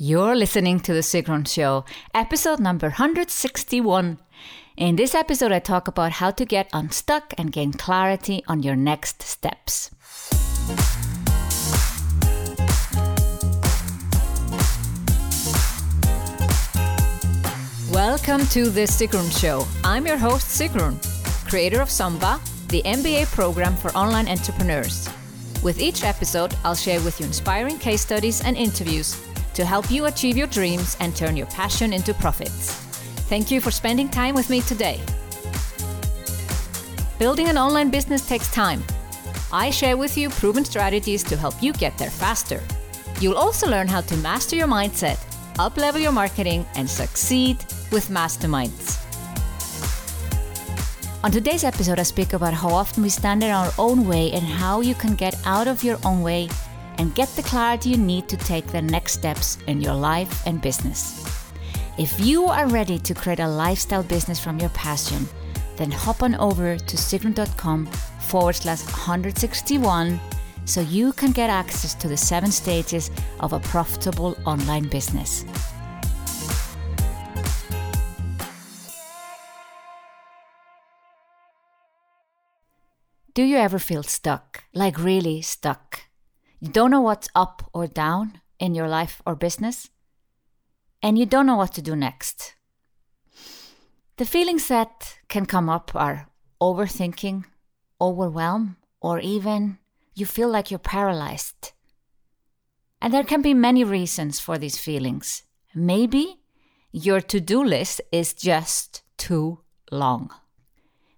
You're listening to The Sigrun Show, episode number 161. In this episode, I talk about how to get unstuck and gain clarity on your next steps. Welcome to The Sigrun Show. I'm your host, Sigrun, creator of SUMBA, the MBA program for online entrepreneurs. With each episode, I'll share with you inspiring case studies and interviews to help you achieve your dreams and turn your passion into profits. Thank you for spending time with me today. Building an online business takes time. I share with you proven strategies to help you get there faster. You'll also learn how to master your mindset, uplevel your marketing, and succeed with masterminds. On today's episode, I speak about how often we stand in our own way and how you can get out of your own way and get the clarity you need to take the next steps in your life and business. If you are ready to create a lifestyle business from your passion, then hop on over to sigrun.com forward slash 161 so you can get access to the seven stages of a profitable online business. Do you ever feel stuck? Like really stuck? You don't know what's up or down in your life or business, and you don't know what to do next. The feelings that can come up are overthinking, overwhelm, or even you feel like you're paralyzed. And there can be many reasons for these feelings. Maybe your to do list is just too long.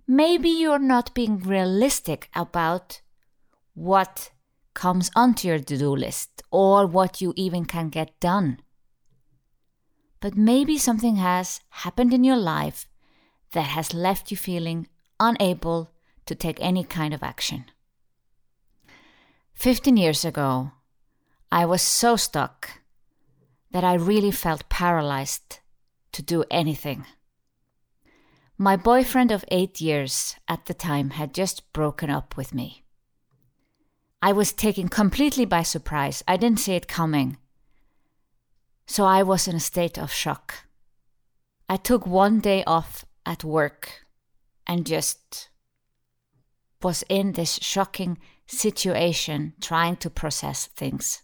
Maybe you're not being realistic about what comes onto your to do list or what you even can get done. But maybe something has happened in your life that has left you feeling unable to take any kind of action. 15 years ago, I was so stuck that I really felt paralyzed to do anything. My boyfriend of eight years at the time had just broken up with me. I was taken completely by surprise. I didn't see it coming. So I was in a state of shock. I took one day off at work and just was in this shocking situation trying to process things.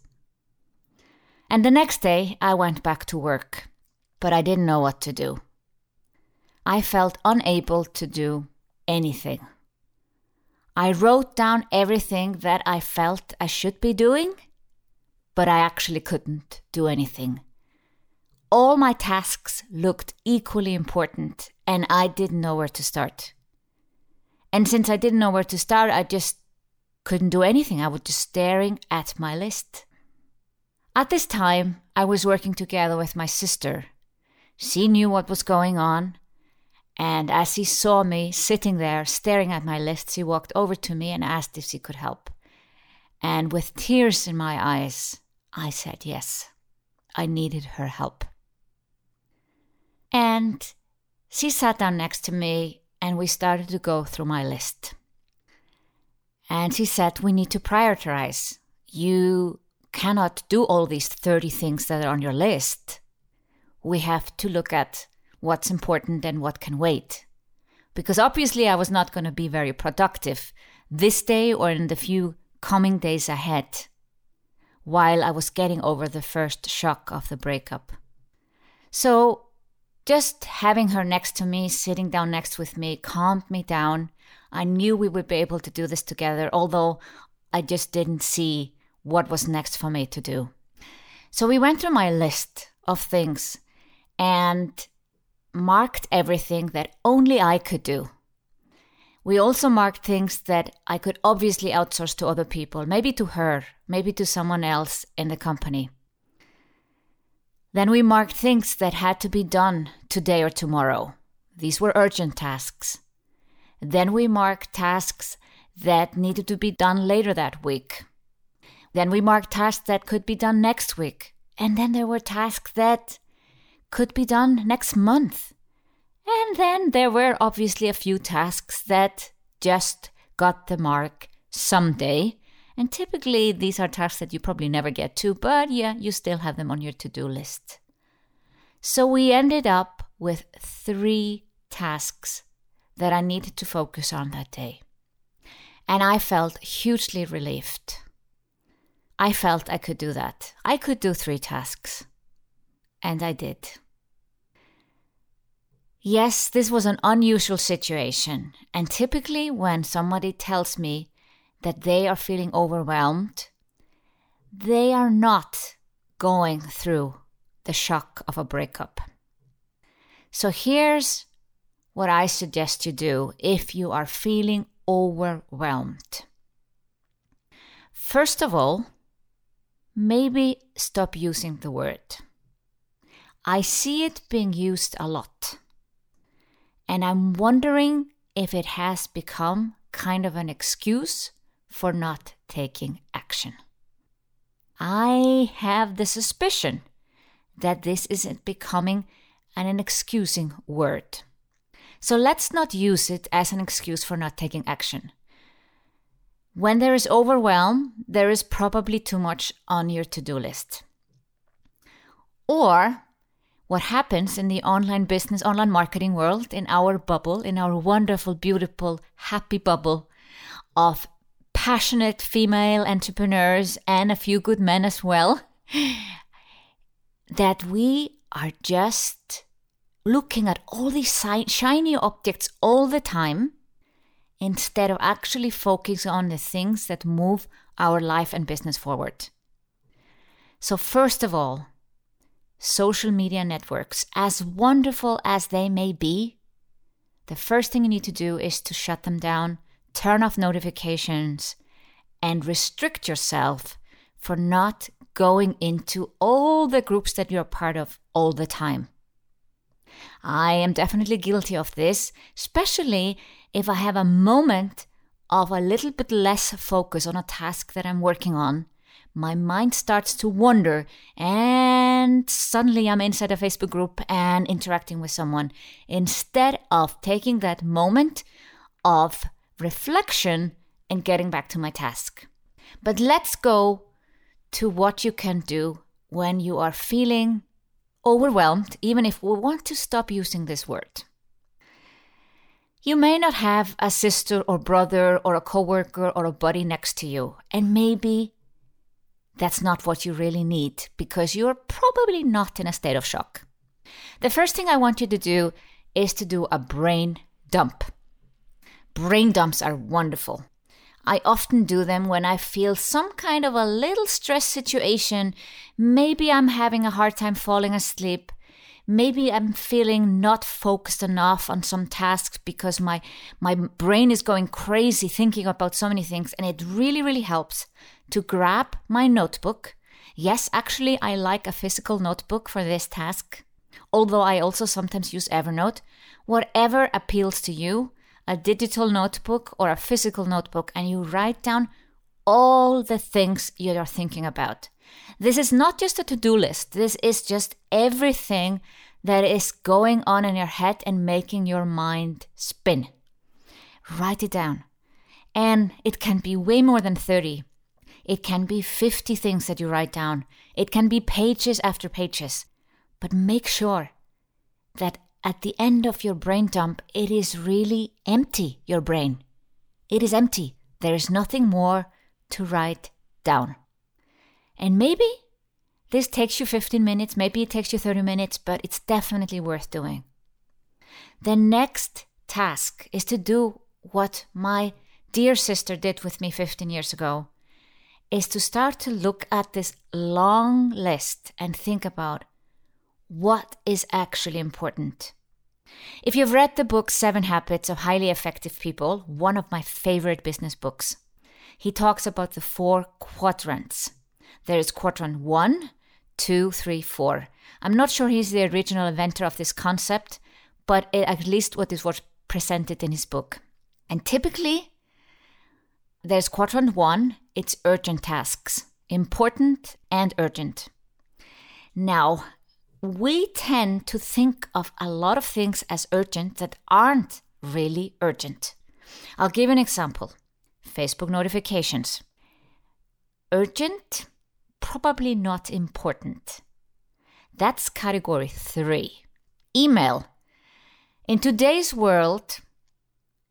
And the next day I went back to work, but I didn't know what to do. I felt unable to do anything. I wrote down everything that I felt I should be doing, but I actually couldn't do anything. All my tasks looked equally important, and I didn't know where to start. And since I didn't know where to start, I just couldn't do anything. I was just staring at my list. At this time, I was working together with my sister. She knew what was going on, and as he saw me sitting there staring at my list, he walked over to me and asked if she could help. And with tears in my eyes, I said yes. I needed her help. And she sat down next to me and we started to go through my list. And she said, We need to prioritize. You cannot do all these 30 things that are on your list. We have to look at what's important and what can wait. Because obviously, I was not going to be very productive this day or in the few coming days ahead while I was getting over the first shock of the breakup. So, just having her next to me, sitting down next with me, calmed me down. I knew we would be able to do this together, although I just didn't see what was next for me to do. So we went through my list of things, and marked everything that only I could do. We also marked things that I could obviously outsource to other people, maybe to her, maybe to someone else in the company. Then we marked things that had to be done today or tomorrow. These were urgent tasks. Then we marked tasks that needed to be done later that week. Then we marked tasks that could be done next week. And then there were tasks that could be done next month. And then there were obviously a few tasks that just got the mark someday, And typically, these are tasks that you probably never get to, but yeah, you still have them on your to do list. So we ended up with three tasks that I needed to focus on that day. And I felt hugely relieved. I felt I could do that. I could do three tasks. And I did. Yes, this was an unusual situation. And typically, when somebody tells me that they are feeling overwhelmed, they are not going through the shock of a breakup. So here's what I suggest you do if you are feeling overwhelmed. First of all, maybe stop using the word. I see it being used a lot. And I'm wondering if it has become kind of an excuse for not taking action. I have the suspicion that this isn't becoming an excusing word. So let's not use it as an excuse for not taking action. When there is overwhelm, there is probably too much on your to do list. Or what happens in the online business, online marketing world, in our bubble, in our wonderful, beautiful, happy bubble of passionate female entrepreneurs and a few good men as well, that we are just looking at all these shiny objects all the time instead of actually focusing on the things that move our life and business forward. So, first of all, social media networks, as wonderful as they may be, the first thing you need to do is to shut them down turn off notifications, and restrict yourself for not going into all the groups that you're part of all the time. I am definitely guilty of this, especially if I have a moment of a little bit less focus on a task that I'm working on. My mind starts to wander, and suddenly I'm inside a Facebook group and interacting with someone instead of taking that moment of reflection, and getting back to my task. But let's go to what you can do when you are feeling overwhelmed, even if we want to stop using this word. You may not have a sister or brother or a coworker or a buddy next to you, and maybe that's not what you really need because you're probably not in a state of shock. The first thing I want you to do is to do a brain dump. Brain dumps are wonderful. I often do them when I feel some kind of a little stress situation. Maybe I'm having a hard time falling asleep. Maybe I'm feeling not focused enough on some tasks because my, my brain is going crazy thinking about so many things. And it really, really helps to grab my notebook. Yes, actually, I like a physical notebook for this task, although I also sometimes use Evernote. Whatever appeals to you, a digital notebook or a physical notebook and you write down all the things you are thinking about. This is not just a to do list, this is just everything that is going on in your head and making your mind spin. Write it down. And it can be way more than 30. It can be 50 things that you write down. It can be pages after pages. But make sure that at the end of your brain dump, it is really empty, your brain. It is empty. There is nothing more to write down. And maybe this takes you 15 minutes, maybe it takes you 30 minutes, but it's definitely worth doing. The next task is to do what my dear sister did with me 15 years ago is to start to look at this long list and think about what is actually important. If you've read the book Seven Habits of Highly Effective People, one of my favorite business books, he talks about the four quadrants. There is quadrant one, two, three, four. I'm not sure he's the original inventor of this concept, but it, at least what is what presented in his book. And typically, there's quadrant one, it's urgent tasks, important and urgent. Now, we tend to think of a lot of things as urgent that aren't really urgent. I'll give an example Facebook notifications. urgent, probably not important. That's category three. Email. In today's world,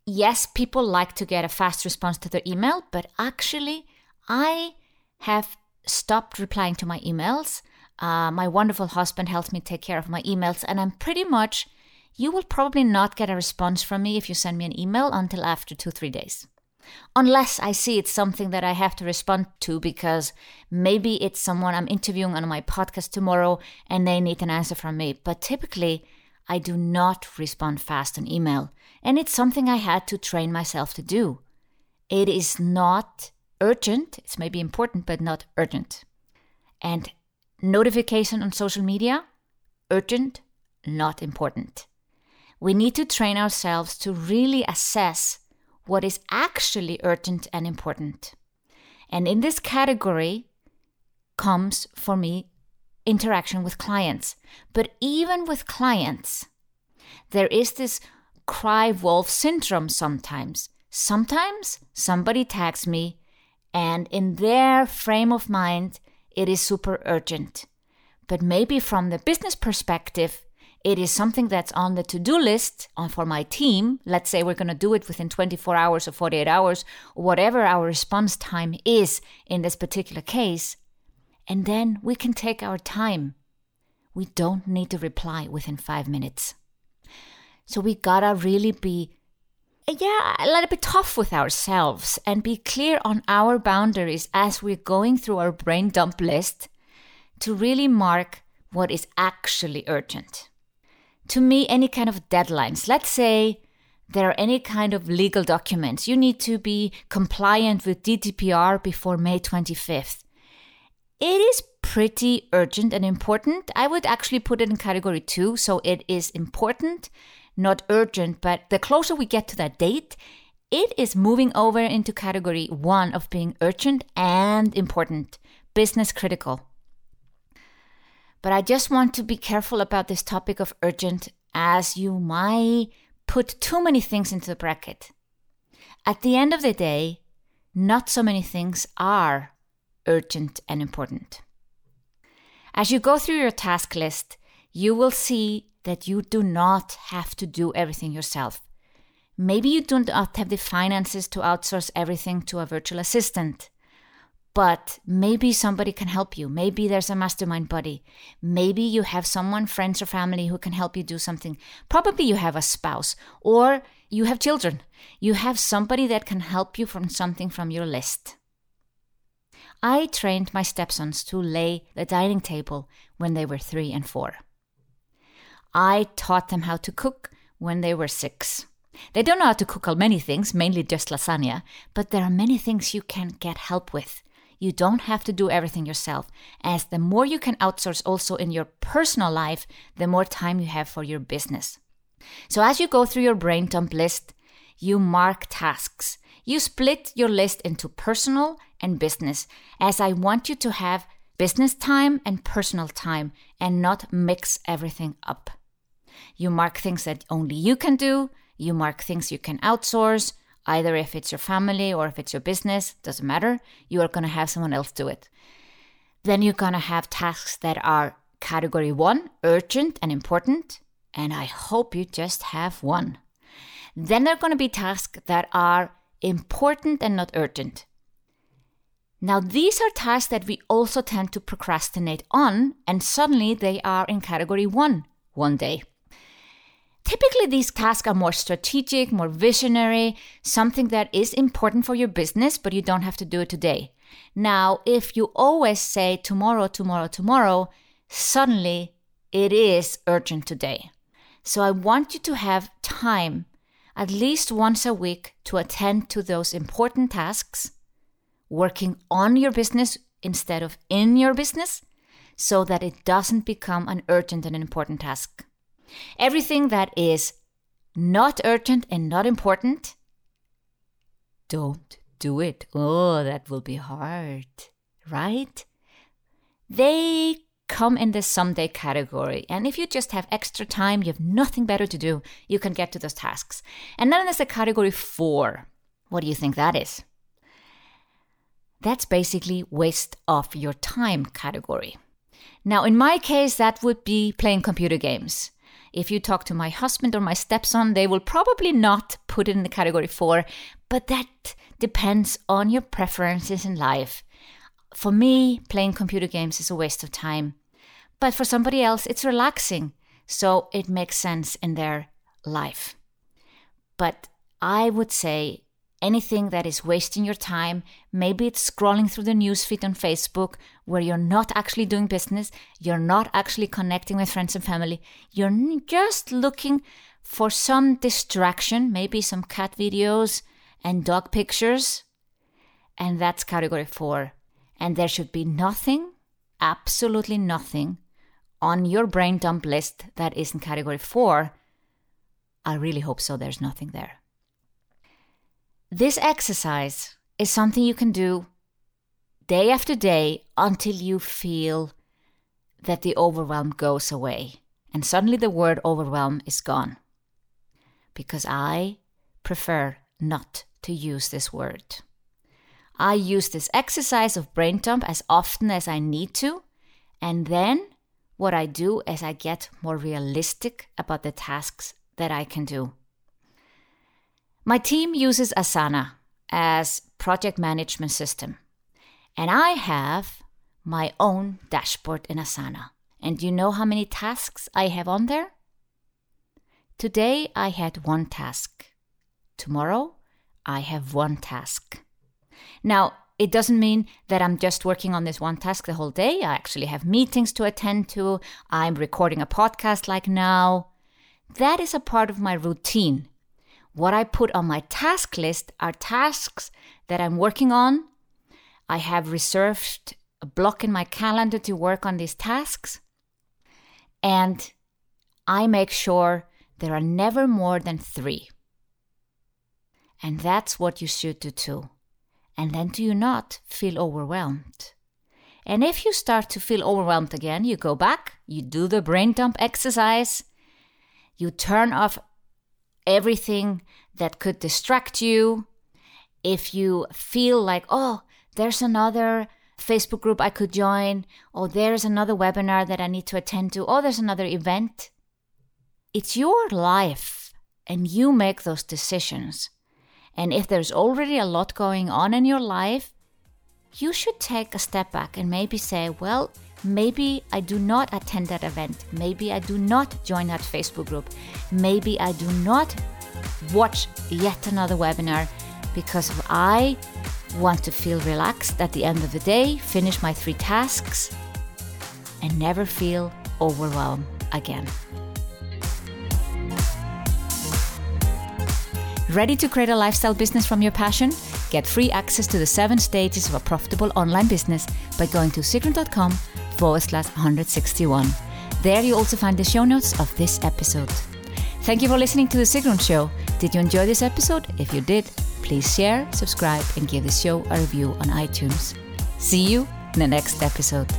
yes, people like to get a fast response to their email, but actually, I have stopped replying to my emails. Uh, my wonderful husband helps me take care of my emails, and I'm pretty much, you will probably not get a response from me if you send me an email until after two, three days. Unless I see it's something that I have to respond to because maybe it's someone I'm interviewing on my podcast tomorrow and they need an answer from me. But typically, I do not respond fast on email. And it's something I had to train myself to do. It is not urgent. It's maybe important, but not urgent. And notification on social media, urgent, not important. We need to train ourselves to really assess what is actually urgent and important. And in this category comes for me interaction with clients. But even with clients, there is this cry wolf syndrome sometimes. Sometimes somebody tags me, and in their frame of mind, it is super urgent. But maybe from the business perspective, it is something that's on the to do list for my team. Let's say we're going to do it within 24 hours or 48 hours, whatever our response time is in this particular case. And then we can take our time. We don't need to reply within five minutes. So we gotta really be, yeah, a little bit tough with ourselves and be clear on our boundaries as we're going through our brain dump list to really mark what is actually urgent to me any kind of deadlines. Let's say there are any kind of legal documents. You need to be compliant with GDPR before May 25th. It is pretty urgent and important. I would actually put it in category two. So it is important, not urgent, but the closer we get to that date, it is moving over into category one of being urgent and important, business critical. But I just want to be careful about this topic of urgent as you might put too many things into the bracket. At the end of the day, not so many things are urgent and important. As you go through your task list, you will see that you do not have to do everything yourself. Maybe you do not have the finances to outsource everything to a virtual assistant but maybe somebody can help you. Maybe there's a mastermind buddy. Maybe you have someone, friends or family, who can help you do something. Probably you have a spouse or you have children. You have somebody that can help you from something from your list. I trained my stepsons to lay the dining table when they were three and four. I taught them how to cook when they were six. They don't know how to cook all many things, mainly just lasagna, but there are many things you can get help with. You don't have to do everything yourself, as the more you can outsource also in your personal life, the more time you have for your business. So as you go through your brain dump list, you mark tasks. You split your list into personal and business, as I want you to have business time and personal time and not mix everything up. You mark things that only you can do, you mark things you can outsource, Either if it's your family or if it's your business, doesn't matter, you are going to have someone else do it. Then you're going to have tasks that are category one, urgent and important, and I hope you just have one. Then there are going to be tasks that are important and not urgent. Now, these are tasks that we also tend to procrastinate on, and suddenly they are in category one one day. Typically, these tasks are more strategic, more visionary, something that is important for your business, but you don't have to do it today. Now, if you always say tomorrow, tomorrow, tomorrow, suddenly it is urgent today. So I want you to have time at least once a week to attend to those important tasks, working on your business instead of in your business, so that it doesn't become an urgent and important task. Everything that is not urgent and not important, don't do it. Oh, that will be hard, right? They come in the someday category. And if you just have extra time, you have nothing better to do, you can get to those tasks. And then there's the category four. What do you think that is? That's basically waste of your time category. Now, in my case, that would be playing computer games. If you talk to my husband or my stepson, they will probably not put it in the category four, but that depends on your preferences in life. For me, playing computer games is a waste of time, but for somebody else, it's relaxing, so it makes sense in their life. But I would say anything that is wasting your time. Maybe it's scrolling through the newsfeed on Facebook where you're not actually doing business, you're not actually connecting with friends and family, you're just looking for some distraction, maybe some cat videos and dog pictures. And that's category four. And there should be nothing, absolutely nothing, on your brain dump list that is in category four. I really hope so. There's nothing there. This exercise is something you can do day after day until you feel that the overwhelm goes away. And suddenly the word overwhelm is gone. Because I prefer not to use this word. I use this exercise of brain dump as often as I need to. And then what I do is I get more realistic about the tasks that I can do. My team uses Asana as project management system, and I have my own dashboard in Asana. And you know how many tasks I have on there? Today I had one task. Tomorrow I have one task. Now, it doesn't mean that I'm just working on this one task the whole day. I actually have meetings to attend to. I'm recording a podcast like now. That is a part of my routine what I put on my task list are tasks that I'm working on. I have reserved a block in my calendar to work on these tasks. And I make sure there are never more than three. And that's what you should do too. And then do you not feel overwhelmed? And if you start to feel overwhelmed again, you go back, you do the brain dump exercise, you turn off everything that could distract you. If you feel like, oh, there's another Facebook group I could join, or there's another webinar that I need to attend to, or there's another event. It's your life, and you make those decisions. And if there's already a lot going on in your life, you should take a step back and maybe say, well, maybe I do not attend that event. Maybe I do not join that Facebook group. Maybe I do not watch yet another webinar because I want to feel relaxed at the end of the day, finish my three tasks, and never feel overwhelmed again. Ready to create a lifestyle business from your passion? Get free access to the seven stages of a profitable online business by going to sigrun.com forward slash 161. There you also find the show notes of this episode. Thank you for listening to The Sigrun Show. Did you enjoy this episode? If you did, please share, subscribe, and give the show a review on iTunes. See you in the next episode.